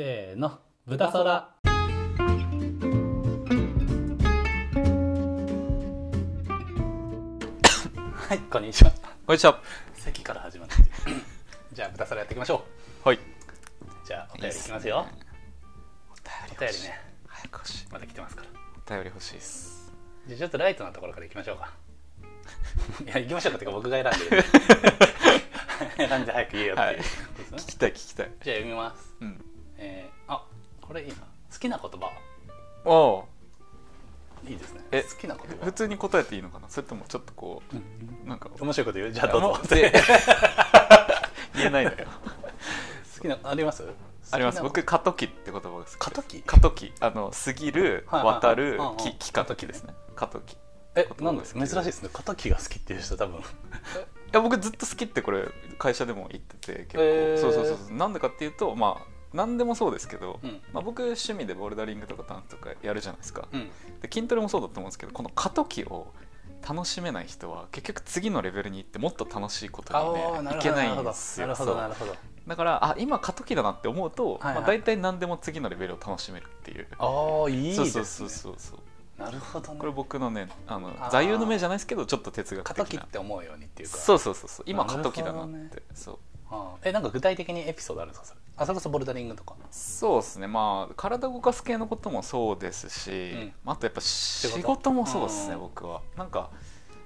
せーの豚そら はいこんにちは。こんにちは。席から始まって じゃあ豚そらやっていきましょはい。うじゃあお便りいきますよ。おお便りね。早く欲しい。まだ来てますから。お便り欲しいです。じゃあちょっとライトなところからいきましょうか。いや行きましょうかっていうか僕が選んでる。選んで早く言えよっていう。ことですね。聞きたい聞きたい。じゃあ読みます。うん。これいいな。好きな言葉。おお。いいですね。え好きな言葉。普通に答えていいのかな？それともちょっとこうなんか。面白いこと言う？じゃあどうぞ。もで 言えないのよ。好きなあります？あります。僕過渡期って言葉が好き。過渡期？過渡期。あの過ぎるはいはいはい。渡るうんうんき期過渡期ですね。過渡期。いえなんです珍しいですね。過渡期が好きっていう人多分。や僕ずっと好きってこれ会社でも言ってて結構、へー。そうそうそうそう。なんでかっていうとまあ何でもそうですけど、うん。まあ僕趣味でボルダリングとかダンスとかやるじゃないですか。うん。で筋トレもそうだと思うんですけどこの過渡期を楽しめない人は結局次のレベルに行ってもっと楽しいことあにねいるけないんですよ。だからあ今過渡期だなって思うと、はいはい。まあ、大体何でも次のレベルを楽しめるっていう。ああいいですね。そうそうそうそうそう。なるほどね。これ僕のねあの座右の銘じゃないですけどちょっと哲学過的な。渡期って思うようにっていうか。そうそうそうそう。今過渡期だなって。そうあーえなんか具体的にエピソードあるんですか？それ。あそれこそボルダリングとか。そうですね。まあ体動かす系のこともそうですし、ん。あとやっぱ仕事事もそうですねうん。僕は。なんか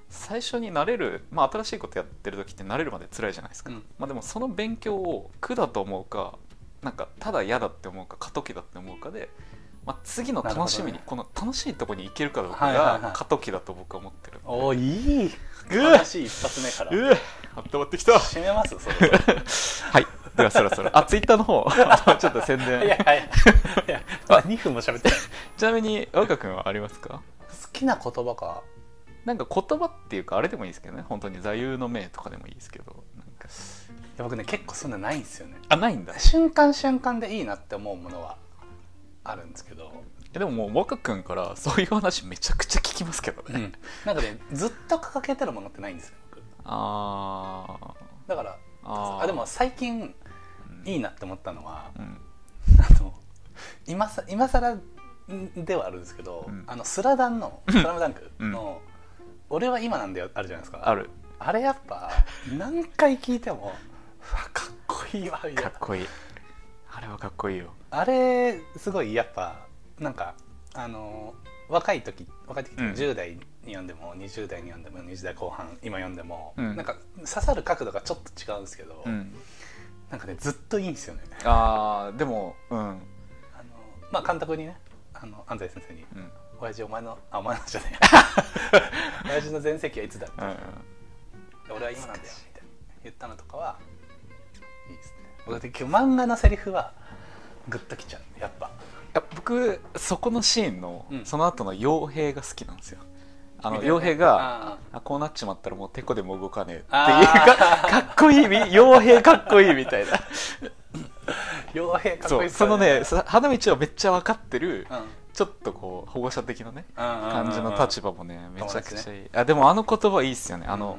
最初に慣れる、まあ、新しいことやってる時って慣れるまで辛いじゃないですか、うん。まあ、でもその勉強を苦だと思うかなんかただ嫌だって思うか過渡期だって思うかで、まあ、次の楽しみに、なるこの楽しいとこに行けるかどうかはいはいはい。が過渡期だと僕は思ってるんで。おーいいうわ。話一発目から。うわ。温まってきた。締めます？それ。はい。ではそろそろ。あツイッターの方。ちょっと宣い伝。やいやい。やまあ。2分も喋ってない。ちなみに若君はありますか？好きな言葉か。なんか言葉っていうかあれでもいいですけどね。本当に座右の銘とかでもいいですけど。なんか。いや僕ね結構そんなないんですよね。あないんだ。え瞬間瞬間でいいなって思うものはあるんですけど、でももう若君からそういう話めちゃくちゃ聞きますけどね、なんかねずっと掲げてるものってないんですよ僕。あー。だからあでも最近うんいいなって思ったのは、うん。あの今さ今更ではあるんですけど、うん。あのスラダンの「スラムダンクの、俺は今なんだよ」あるじゃないですか。ある。あれやっぱ何回聞いても かっこいいわみたいな。かっこいい。あれはかっこいいよ。あれすごいやっぱなんかあの若い時若い時っていうかうん。10代に読んでも20代に読んでも20代後半今読んでも、うん。なんか刺さる角度がちょっと違うんですけど、うん。なんかねずっといいんですよね。あーでもうん。あのまあ監督にねあの安西先生にうん「親父お前のあお前のじゃねえ。親父の全盛期はいつだ?」ってうん。うん俺は今なんだよ」みたいな。言ったのとかはいいです。ね僕だって今日漫画のセリフはグッときちゃう。やっぱ。いや僕そこのシーンの、うん。その後の傭兵が好きなんですよ。あのみたいな傭兵がああ。こうなっちまったらもうてこでも動かねえっていうあかかっこいいみ傭兵かっこいいみたいな。傭兵かっこいいっすよそうそのねさ花道をめっちゃ分かってる、うん。ちょっとこう保護者的なね感感じの立場もねめちゃくちゃいい、友あでもあの言葉いいっすよね。あの、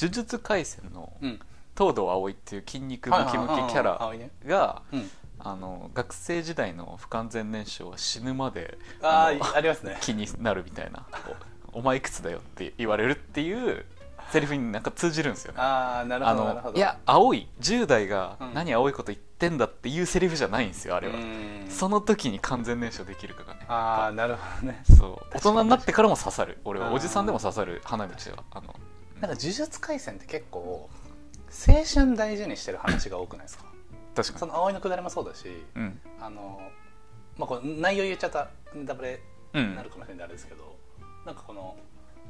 呪術廻戦のうん東堂葵っていう筋肉ムキムキキャラがうん。あの学生時代の不完全燃焼は死ぬまであのあありますね。気になるみたいな。おお前いくつだよって言われるっていうセリフになんか通じるんですよね。ああなるあほどなるほど。のいや青い10代がうん。何青いこと言ってんだっていうセリフじゃないんですよあれは。うん。その時に完全燃焼できるかがね。ああなるほどね。そう。大人になってからも刺さる。俺はおじさんでも刺さる花道は。あのなんか呪術廻戦って結構青春大事にしてる話が多くないですか？確かに。その葵のくだりもそうだしうん。あのまあこれ内容言っちゃったネタバレうんになるかもしれないあれですけど、なんかこの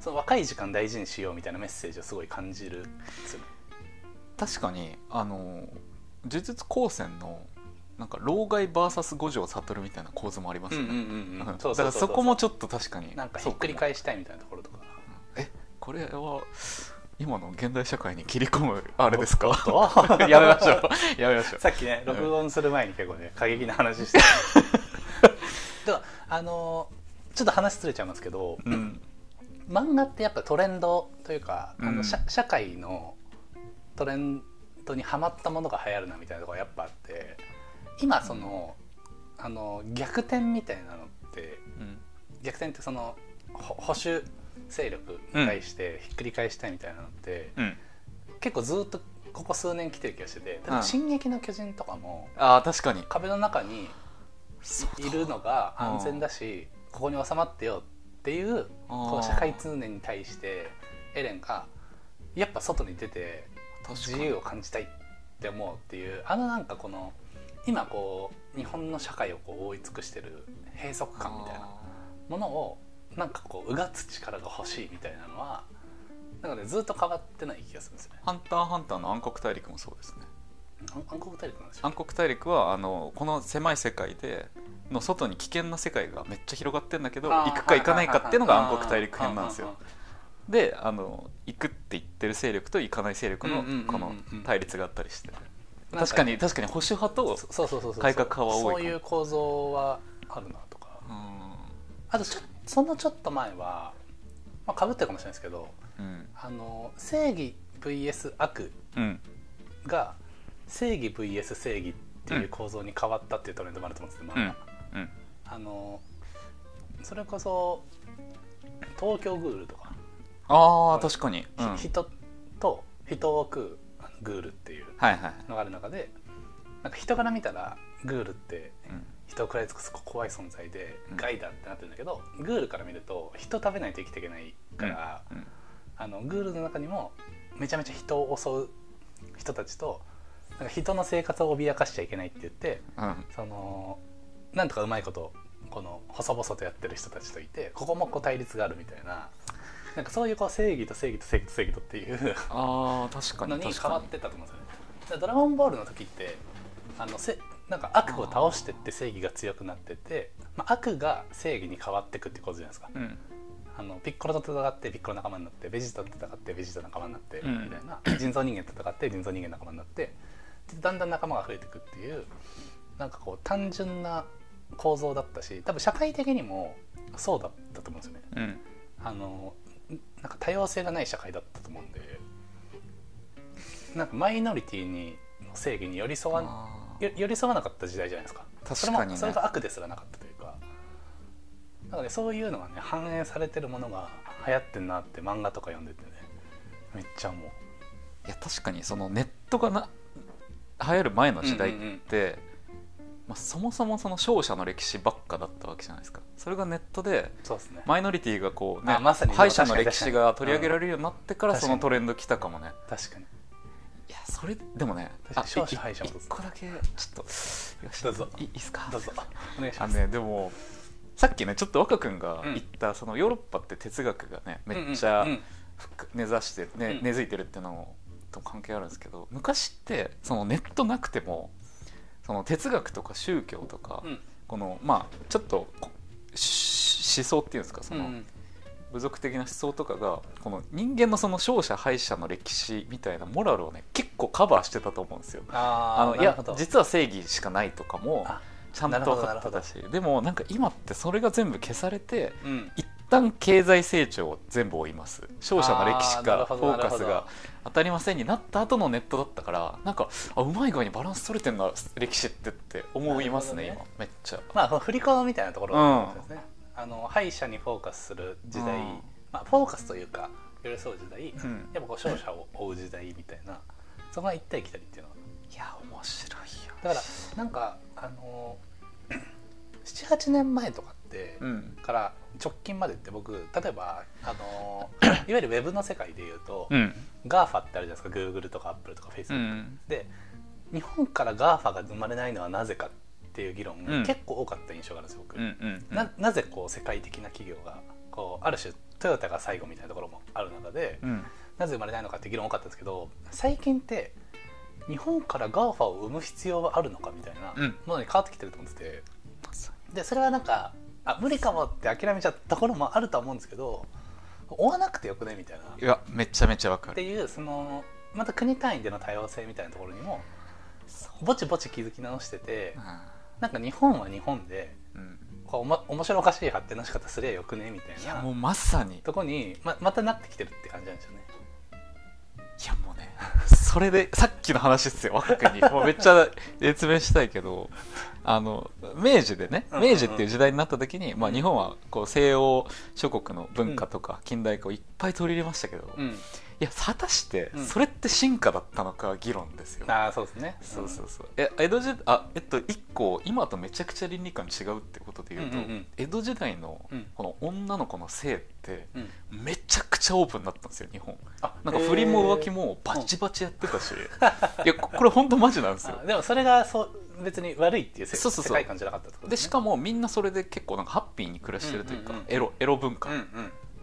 その若い時間大事にしようみたいなメッセージをすごい感じる確かにあの呪術高専のなんか老害 VS 五条悟みたいな構図もありますよね。うんうんうんうん。だからそこもちょっと確かに。なんかひっくり返したいみたいなところとか。えこれは今の現代社会に切り込むあれですか？やめましょう。やめましょう。さっきね録音する前に結構ね過激な話して。たあのちょっと話ずれちゃいますけど、うん。漫画ってやっぱトレンドというか、あうん。の社社会のトレンドにはまったものが流行るなみたいなところがやっぱあって今その,、あの逆転みたいなのってうん。逆転ってそのほ保守勢力に対してひっくり返したいみたいなのって、うん。結構ずっとここ数年来てる気がしててうん。進撃の巨人」とかもああ確かに。壁の中にいるのが安全だしここに収まってよっていうこの社会通念に対してエレンがやっぱ外に出て自由を感じたいって思うっていうあのなんかこの今こう日本の社会をこう覆い尽くしてる閉塞感みたいなものをなんかこううがつ力が欲しいみたいなのはなんかねずっと変わってない気がするんですよね。ハンターハンターの暗黒大陸もそうですね。暗暗黒大陸なんでしょ暗黒大陸はあのこの狭い世界での外に危険な世界がめっちゃ広がってんだけど行くか行かないかっていうのが暗黒大陸編なんですよ。であの行くって言ってる勢力と行かない勢力のこの対立があったりして。なんか確かに確かに保守派とそそうそうそうそう。改革派は多いそういう構造はあるなとか。うん。あとちょそのちょっと前は、まあ、かぶってるかもしれないですけどうん。あの正義 VS 悪うん。が正義 VS 正義っていう構造に変わったっていうトレンドもあると思うんですけど、うん。まあうん。あのそれこそ東京グールとか、ああ確かに、人と人を食うグールっていうはい、のがある中でなんか人から見たらグールってうん人を食らい尽くす怖い存在でうん。害だってなってるんだけど、グールから見ると人食べないと生きていけないから、うん。あのグールの中にもめちゃめちゃ人を襲う人たちとなんか人の生活を脅かしちゃいけないって言ってうん。そのなんとかうまいことこの細々とやってる人たちといてここもこう対立があるみたいななんかそういうこう正義と正義と正義と正義とっていうああ確かのに確かに。変わってったと思うんですよね。ドラゴンボールの時ってあのせなんか悪を倒してって正義が強くなってって、まあ、悪が正義に変わっていくってことじゃないですか。にうん。あのピッコロと戦ってピッコロ仲間になってベジータと戦ってベジータ仲間になってみうん。たいな、人造人間と戦って人造人間仲間になってでだんだん仲間が増えていくっていうなんかこう単純な構造だったし多分社会的にもそうだったと思うんですよね。うん。あのなんか多様性がない社会だったと思うんでなんかマイノリティにの正義に寄り添わ寄り添わなかった時代じゃないですか。確かにね。それもそれが悪ですらなかったというか。なんかねそういうのがね反映されてるものが流行ってんなって漫画とか読んでてね。めっちゃ思う。ーいや確かにそのネットがな流行る前の時代って、うんうんうん。まあ、そもそもその勝者の歴史ばっかだったわけじゃないですか。それがネットでそうですね。マイノリティがこうねあまさに敗者の歴史が取り上げられれるようになってからうん。そのトレンド来たかもね。確かにいやそれでもね確かに勝者い敗者も一個だけちょっとよしどうぞ。いいいですか？どうぞ。お願いしあのます、ねでもさっきねちょっと若君がうん。言った、そのヨーロッパって哲学がねめっちゃ根ざして、ねうん。根付いてるっていうのと関係あるんですけど昔ってそのネットなくてもその哲学とか宗教とか、うん。このまあちょっと思想っていうんですか？その、うんうん部族的な思想とかがこの人間のその勝者敗者の歴史みたいなモラルをね結構カバーしてたと思うんですよ。ああのいや実は正義しかないとかもあちゃんと分かってたしでもなんか今ってそれが全部消されてうん。一旦経済成長を全部追います。勝者の歴史かフォーカスが当たりませんになった後のネットだったからなんかあうまい具合にバランス取れてんな歴史ってって思いますねね。今。めっちゃ。まあ振り子みたいなところですね、あの敗者にフォーカスする時代、うん。まあ、フォーカスというか寄り添う時代、うん。やっぱこう勝者を追う時代みたいなそこが行ったり来たりっていうのは。いや面白いよ。だからなんかあの 78年前とかって、うん。から直近までって僕例えばあの いわゆるウェブの世界でいうと、うん、GAFA ってあるじゃないですか。Google とか Apple とか Facebook、うん、で日本から GAFA が生まれないのはなぜかっていう議論がうん。結構多かった印象があるんですよ僕、ななぜこう世界的な企業がこうある種トヨタが最後みたいなところもある中で、うん。なぜ生まれないのかって議論多かったんですけど最近って日本から GAFA を生む必要はあるのかみたいなうん。ものに変わってきてると思っててでそれはなんかあ無理かもって諦めちゃったところもあるとは思うんですけど追わなくてよくねみたいな。いやめちゃめちゃわかる。っていうそのまた国単位での多様性みたいなところにもぼちぼち気づき直しててなんか日本は日本でうん。こうおも面白おかしい発展の仕方すりゃよくねみたいな。いやもうまさに。いとこにままたなってきてるって感じなんですよね。やもうねそそれでさっきの話ですよ若君に。もうめっちゃ説明したいけどあの明治でね明治っていう時代になった時に、まあ、日本はこう西洋諸国の文化とか近代化をいっぱい取り入れましたけど、いうん。や果たしてうん。それって進化だったのか議論ですよ、ああそうですね。そうそうそう。え江戸時あえっと一個今とめちゃくちゃ倫理観違うってことで言うと、うんうんうん。江戸時代のうん。この女の子の性ってうん。めちゃくちゃオープンだったんですよ日本。あなんか不倫も浮気もバチバチやってたし、いやここれ本当マジなんですよ。あでもそれがそう別に悪いっていうせそうそうそう。世界観じゃなかったってことね。でしかもみんなそれで結構なんかハッピーに暮らしてるというか、うんうんうん。エロエロ文化、うんうん。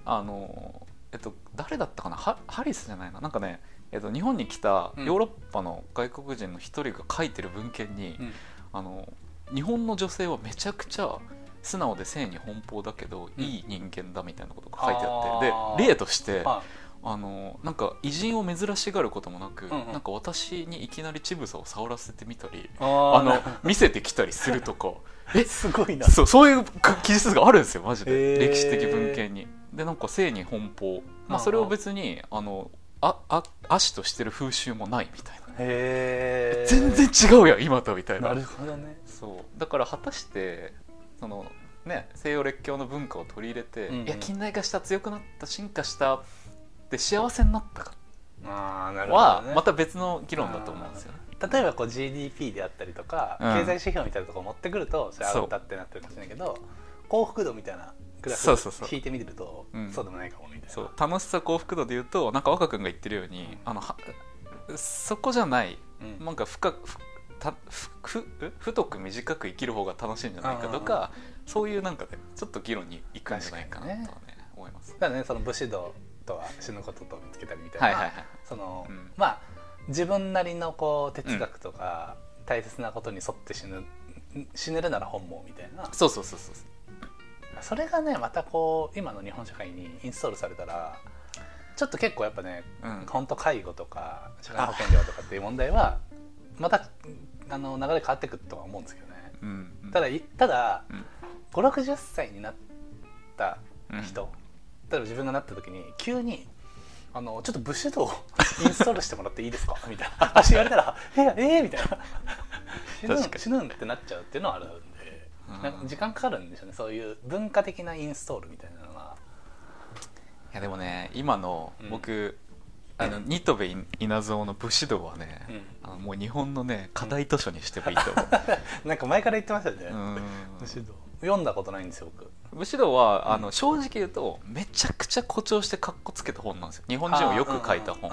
あのえっと誰だったかな？ハハリスじゃないな？なんかね、えっと、日本に来たうん。ヨーロッパの外国人の一人が書いてる文献に、うん。あの日本の女性はめちゃくちゃ素直で性に奔放だけど、うん。いい人間だみたいなことが書いてああってーで例としてはあのなんか偉人を珍しがることもなく、んうん。なんか私にいきなり乳房を触らせてみたりいああの見せてきたりするとか えすごいな。そうそういう記述があるんですよマジへー。で歴史的文献に。でなんか性に奔放、まあ、それを別にあのああ足としてる風習もないみたいな。全然違うやん今とみたいな。なるほどね。そう。だから果たしてそのね西洋列強の文化を取り入れて、うんうん。いや近代化した強くなった進化したで幸せになったかああなるほはどね。また別の議論だと思うんですよね。例えばこう GDP であったりとか、うん。経済指標みたいなところ持ってくるとそれそう。アウタってなってるかもしれないけど幸福度みたいなグラフそうそうそう。引いてみるとうん。そうでもないかもみたいな。そう。楽しさ幸福度で言うとなんか若君が言ってるようにあのはそこじゃないうん。なんか深くふたふふ太く短く生きる方が楽しいんじゃないかとかそういうなんかねちょっと議論に行くんじゃないかなとはね確思います。だねその武士道とは死ぬことと見つけたりみたいな、まあ自分なりのこう哲学とか、大切なことに沿って死ぬ死ねるなら本望みたいな。そうそうそうそう。それがねまたこう今の日本社会にインストールされたらちょっと結構やっぱねうん。本当介護とか社会保険料とかっていう問題はまたあの流れ変わってくるとは思うんですけどね。うんうん。ただいただうん。560歳になった人、うん例えば自分がなった時に急にあのちょっと武士道をインストールしてもらっていいですか？みたいな。話言われたら「ええみたいな。死ぬ死ぬんってなっちゃうっていうのはあるんでうん。なんか時間かかるんでしょうね。そういう文化的なインストールみたいなのが。いやでもね今のうん。僕、あの新渡戸稲造の武士道はね、あのもう日本のね課題図書にしてもいいと思う、なんか前から言ってましたよね、うん。武士道読んだことないんですよ僕。武士道はあうんの正直言うとめちゃくちゃ誇張してかっこつけた本なんですよ。日本人をよく書いた本。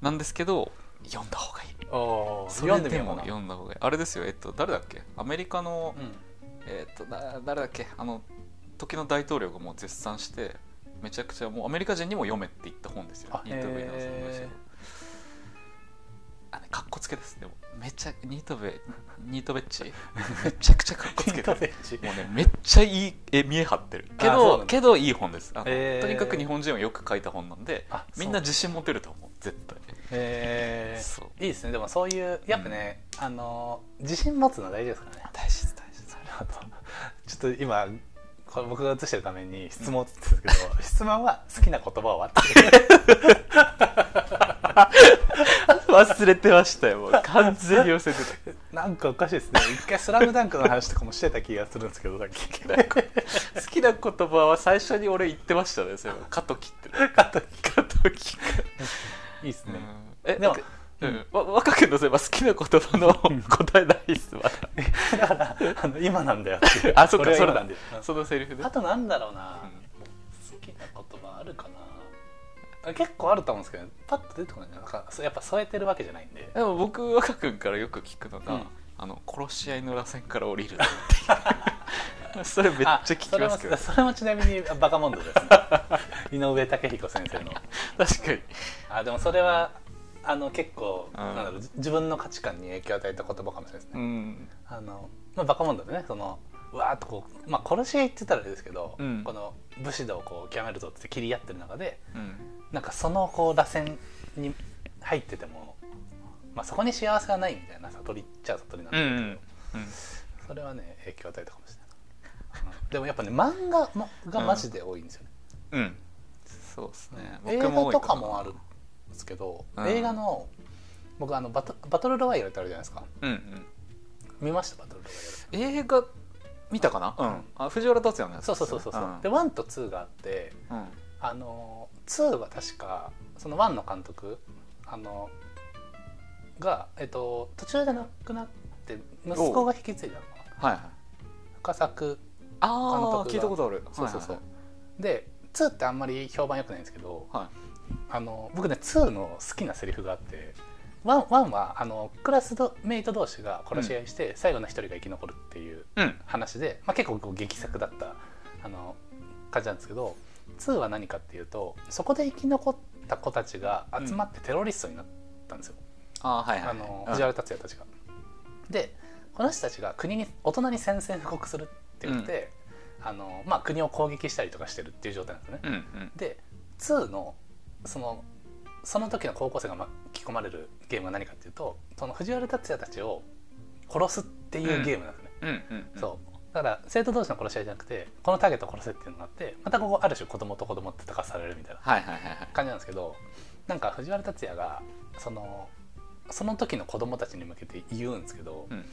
なんですけど読んだ方がいい。そ読んれでも読んだ方がいい。あれですよえっと誰だっけ？アメリカの、うん。えっとだ誰だっけ？あの時の大統領がもう絶賛してめちゃくちゃもうアメリカ人にも読めって言った本ですよ。イナーさんの武士道へーあかっこつけですでもめちゃニートベニートベッチ？めちゃくちゃかっこつけてる。もうねめっちゃいい絵見え張ってる。けどけどいい本です。あの、へー。とにかく日本人はよく書いた本なんであみんな自信持てると思う絶対。えそう。ー、いいですね。でもそういうやっぱね、あの自信持つのは大事ですからね。大事です大事です。ちょっと今これ僕が映してるために質問ってるんですけど、質問は好きな言葉はって 忘れてましたよもう。完全に忘れてなんかおかしいですね。一回「スラムダンクの話とかもしてた気がするんですけどさっき。た好きな言葉は最初に俺言ってましたねそれは過渡期って。カット過渡期かいいですね、えでもうん、わ若君のそういえば好きな言葉の答えないっすまだ。だからあの今なんだよってあそっかそれなんだよ。そのセリフであとなんだろうな、好きな言葉あるかな。あ結構あると思うんですけどパッと出てこないなんかやっぱ添えてるわけじゃないんで。でも僕若君からよく聞くのが、うん。あの殺し合いの螺旋から降りるっていう。それめっちゃ聞きますけど。あそれもちなみにバカモンドですね。井上武彦先生の。確かに。あでもそれはあの結構、うん。なんだろう自分の価値観に影響を与えた言葉かもしれないですね、うん。あのまあ、バカモンドでねそのうわーっとこう、まあ、殺し合いって言ったらあれですけど、うん。この武士道をこう極めるぞって切り合ってる中でうんなんかそのこう螺旋に入ってても、まあ、そこに幸せはないみたいな悟りっちゃ悟りなんだけど、うんうんそれはね影響を与えたかもしれな。い、うんでもやっぱね漫画まがマジで多いんですよね、うん、うん、そうですね。映画とかもあるんですけど、うん。映画の僕あのバトバトルロワイヤルってあるじゃないですか。うんうん。見ました？バトルロワイヤル。映画見たかな？うん。あ藤原竜也のやつそうそうそうそうそう、ん。で1と2があってうんあの2は確かその1の監督あのが、えっと、途中で亡くなって息子が引き継いだのかな。はいはい。深作あ監あ督が。聞いたことある。そうそうそう、はいで2ってあんまり評判良くないんですけどはい。あの僕ね2の好きなセリフがあって1 1はあのクラスメイト同士が殺し合いして、最後の一人が生き残るっていううん。話で、まあ、結構こう劇作だったあの感じなんですけど2は何かっていうとそこで生き残った子たちが集まってテロリストになったんですよ、あーはいはいあのうん。藤原竜也たちが。でこの人たちが国に大人に宣戦布告するって言って、あのまあ、国を攻撃したりとかしてるっていう状態なんですね。うんうん。で2のそのその時の高校生が巻き込まれるゲームは何かっていうとその藤原竜也たちを殺すっていうゲームなんですね。うんうんうん。そうだから生徒同士の殺し合いじゃなくてこのターゲットを殺せっていうのがあってまたここある種子供と子供って戦わされるみたいな感じなんですけどなんか藤原竜也がそのその時の子供たちに向けて言うんですけど、うん。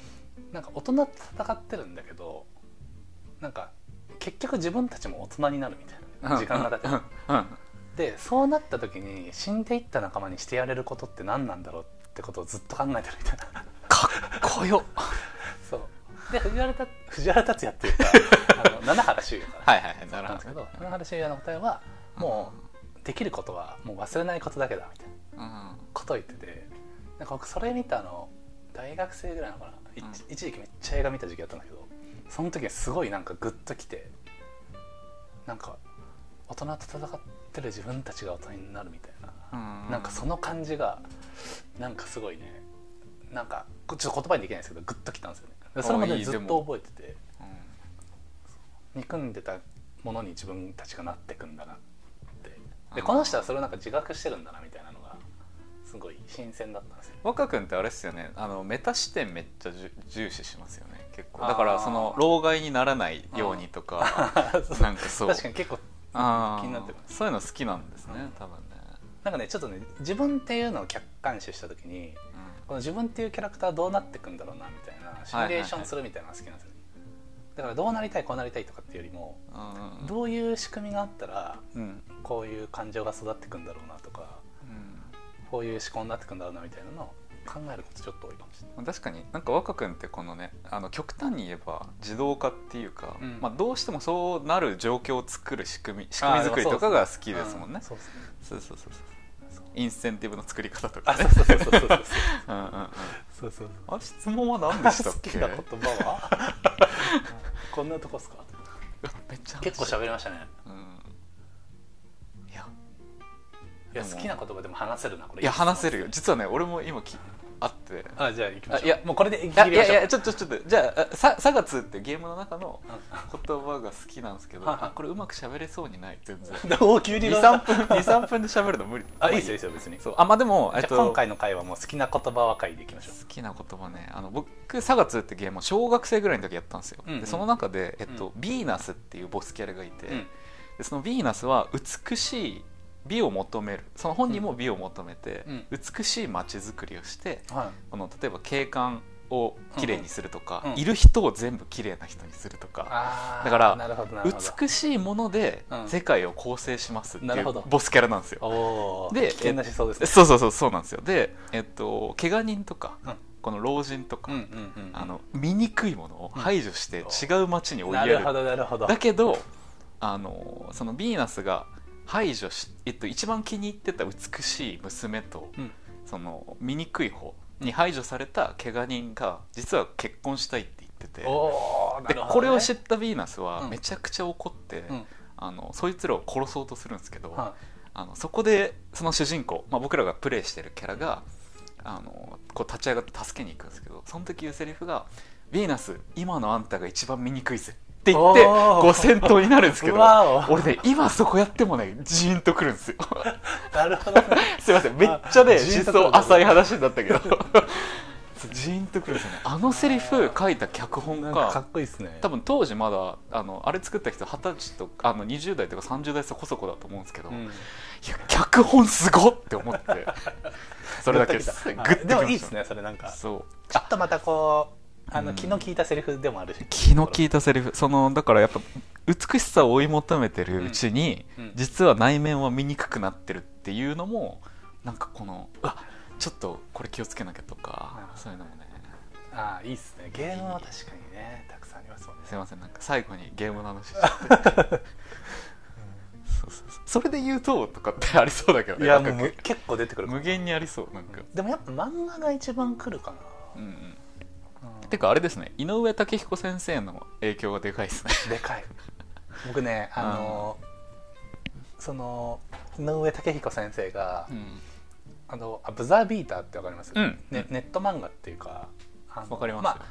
なんか大人と戦ってるんだけどなんか結局自分たちも大人になるみたいな時間が経ってでそうなった時に死んでいった仲間にしてやれることって何なんだろうってことをずっと考えてるみたいな。かっこよ で藤原た藤原竜也っていうか あの七原修也からはいはいはいなるほなんですけど七原修也の答えはもうできることはもう忘れないことだけだみたいなどうん。ことを言っててなんか僕それ見たの大学生ぐらいなのかな、いうん。一時期めっちゃ映画見た時期だったんだけどその時にすごいなんかグッときてなんか大人と戦ってる自分たちが大人になるみたいな、うん。なんかその感じがなんかすごいねなんかちょっと言葉にできないんですけどグッときたんですよね。でそれまでずっと覚えてて。憎んでたものに自分たちがなってくんだなって。でこの人はそれをなんか自覚してるんだなみたいなのがすごい新鮮だったんですよ。若君ってあれですよね。あのメタ視点めっちゃ重重視しますよね。結構。だからその老害にならないようにとか そう。なんかそう。確かに結構気になってるそういうの好きなんですね多分ね、なんかねちょっとね自分っていうのを客観視した時にこの自分っていうキャラクターはどうなってくんだろうなみたいなシミュレーションするみたいなのが好きなんですよ、だからどうなりたいこうなりたいとかっていうよりもどういう仕組みがあったらうん。こういう感情が育ってくんだろうなとかこういう思考になってくんだろうなみたいなのを考えることちょっと多いかもしれない。うん確かになんか若君ってこのねあの極端に言えば自動化っていうか、うん。まあ、どうしてもそうなる状況を作る仕組み仕組み作りとかが好きですもんね。そうですね。そうそうそうそうそうインセンティブの作り方とかあね。そうそうそうそうそうそう。うんうんうん。そうそうあ質問は何でしたっ好けきな言葉は？こんなとこっすか？めっちゃ結構喋りましたね。うん。いや。いや好きな言葉でも話せるなこれ。いや話せるよ。実はね俺も今きあって。あじゃあ行きましょう。あいやもうこれでいやいやいやちょっとちょっとじゃああさ「サガツ」ってゲームの中のう言葉が好きなんですけどはいはい。あこれうまく喋れそうにない全然。ん でお急に23分23分で喋るの無理。あいいですよいいですよ別に。そう。あまあでもえっと今回の回はもう好きな言葉は回でいきましょう。好きな言葉ね。あの僕「サガツ」ってゲームを小学生ぐらいの時やったんですよ、うんうん。でその中で、えっとうビーナスっていうボスキャラがいて、うん。でそのヴィーナスは美しい美を求める。その本人も美を求めて、うん。美しい街づくりをしてはい。この例えば景観をきれいにするとか、うん。うんいる人を全部きれいな人にするとか、だから美しいものでうん。世界を構成しますっていうなるほど。ボスキャラなんですよ。で危険な思想ですね。そうそうそうそうなんですよ。でえっと怪我人とか、うん。この老人とか、うんうんうんあの醜いものを排除してうん。違う街に追いやる。なるほどなるほど。だけどあのそのヴィーナスが排除し、えっと、一番気に入ってた美しい娘と、うん。その醜い方に排除された怪我人が実は結婚したいって言ってて、おおなでこれを知ったヴィーナスはうん。めちゃくちゃ怒って、うん。あのそいつらを殺そうとするんですけど、はあのそこでその主人公、まあ、僕らがプレイしてるキャラがあのこう立ち上がって助けに行くんですけどその時言うセリフが「ヴィーナス今のあんたが一番醜いぜ」って言っておー。こう戦闘になるんですけど俺ね今そこやってもねジーンとくるんですよ。なるほどね。すいませんめっちゃね思想浅い話だったけど。ジーンとくるんですよね。あのセリフ書いた脚本なんかっこいいですね。多分当時まだあのあれ作った人二十歳とあの20代とか30代そこそこだと思うんですけど、いうん。や脚本すごっって思って。それだけです。グッときた。グッてきました。でもいいですねそれなんか。そう。ちょっとまたこうあのうん。気の利いたセリフでもあるし。気の利いたセリフ。そのだからやっぱ美しさを追い求めてるうちに、うん。うん実は内面は見にくくなってるっていうのもなんかこのうわちょっとこれ気をつけなきゃとかそういうのもね。ああいいっすね。ゲームは確かにねたくさんありますもんね。すいませんなんか最後にゲームの話しちゃって。そうそうそう。それで言うととかってありそうだけどね。いやもうむ結構出てくる無限にありそうなんか、でもやっぱ漫画が一番来るかな。うんてかあれですね井上武彦先生の影響がでかいですね。でかい。僕ねあのその井上武彦先生が、うん。あのあブザービーターってわかります、うん。ね、ネット漫画っていうかわかりますあ、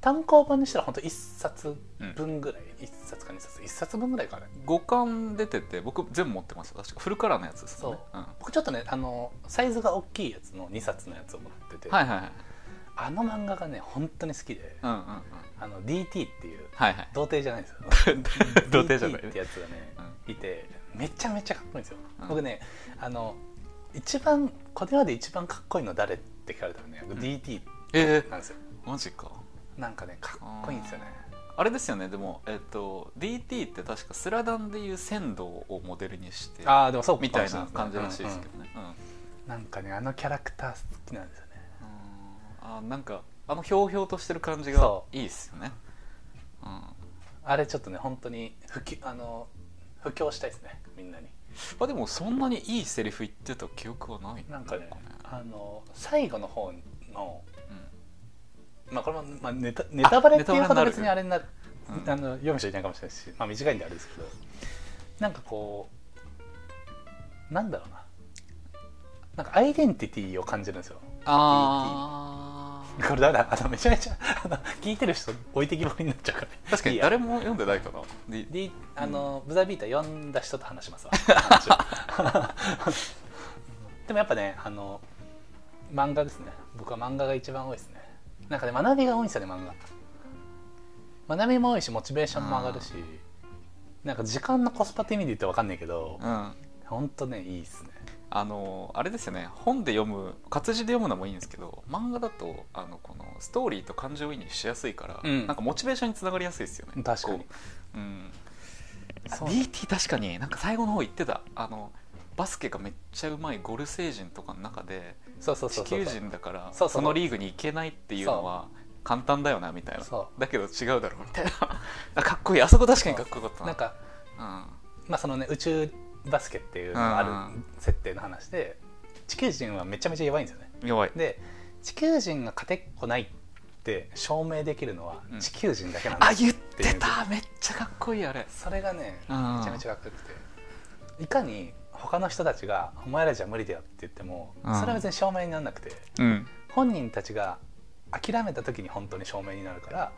単行本にしたら本当一冊分ぐらい、一冊か二冊一冊分ぐらいかね五巻出てて僕全部持ってます。確かフルカラーのやつですそう、ねん。僕ちょっとねあのサイズが大きいやつの2冊のやつを持ってて、はいはいはいあの漫画がね本当に好きで、うんうんうん。あの DT っていうはいはい。童貞じゃないですよ。童貞じゃない。DT ってやつがね、ういてめちゃめちゃかっこいいんですよ、うん。僕ねあの一番これまで一番かっこいいの誰って聞かれたらね、DT えなんですよ。ー、マジか。なんかねかっこいいんですよね。あれですよねでも、えっと DT って確かスラダンでいう仙道をモデルにしてああでもそうかみたいな感じらしいですけどね、うんうんうん。なんかねあのキャラクター好きなんですよ。ねうんあなんかあのひょうひょうとしてる感じがそいいですよね。うん。あれちょっとね本当に普及あの布教したいですねみんなに。あでもそんなにいいセリフ言ってた記憶はないな。んかねあの最後の方のうん。まあこれも、まあ、ネタネタバレっていうほ別にあれになうん。あの読む人いないかもしれないし、まあ、短いんであれですけど。なんかこうなんだろうな。なんかアイデンティティを感じるんですよ。ああこれだあのめちゃめちゃあの聞いてる人置いてきぼりになっちゃうから。確かに誰も読んでないかな。で D あの、ブザービーター読んだ人と話しますわ。でもやっぱねあの漫画ですね。僕は漫画が一番多いですね。なんかね学びが多いんですよね漫画。学びも多いしモチベーションも上がるし。なんか時間のコスパって意味で言って分かんないけどうん。ほんとねいいっすねあのあれですよね。本で読む活字で読むのもいいんですけど漫画だとあのこのストーリーと感情移入しやすいから、うん。なんかモチベーションにつながりやすいですよね。確かに。こううん。DT 確かになんか最後の方言ってた。あのバスケがめっちゃうまいゴル星人とかの中で地球人だからそのリーグに行けないっていうのは簡単だよなみたいな。そだけど違うだろうみたいな。あかっこいい。あそこ確かにかっこよかったな。なんかうん。まあそのね宇宙バスケっていうのがあるうん。設定の話で地球人はめちゃめちゃ弱いんですよね。弱い。で地球人が勝てっこないって証明できるのはうん。地球人だけなんだ、あ言ってた。めっちゃかっこいいあれ。それがねうん。めちゃめちゃかっこよくて。いかに他の人たちが「お前らじゃ無理だよ」って言ってもうん。それは別に証明にならなくてうん。本人たちが諦めた時に本当に証明になるから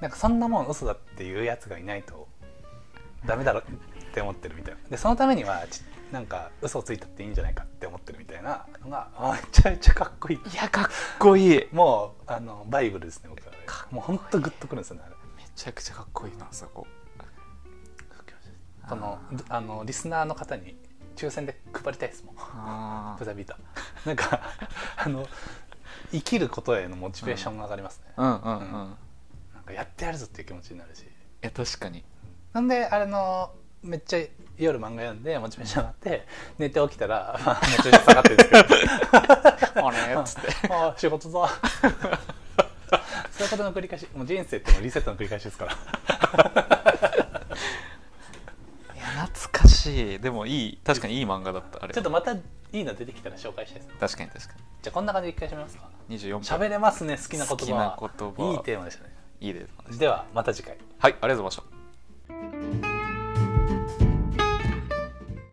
なんかそんなもん嘘だっていうやつがいないとダメだろって思ってるみたいな。でそのためにはちなんか嘘をついたっていいんじゃないかって思ってるみたいなのがあめちゃめちゃかっこいい。いやかっこいい。めもうあのバイブルですね僕はもう本当グッとくるんですよねあれ。ちゃくちゃかっこいいなそこ。このあのリスナーの方に抽選で配りたいですもん。あブザビータ。なんかあの生きることへのモチベーションが上がりますね、うんうんうん、うん。なんかやってやるぞっていう気持ちになるし。いや確かに。なんであれのめっちゃ夜漫画読んでモチベーション上がって寝て起きたら、まあ、モチベーション下がってるんですけど。あれっつって。ああ仕事だそういうことの繰り返し。もう人生ってもうリセットの繰り返しですから。いや懐かしい。でもいい確かにいい漫画だったあれちょっとまたいいの出てきたら紹介したいです確かに確かじゃあこんな感じで一回締めますか。に24分。喋れますね好きな言葉。好きな言葉。いいテーマでしたね。いいですではまた次回。はいありがとうございました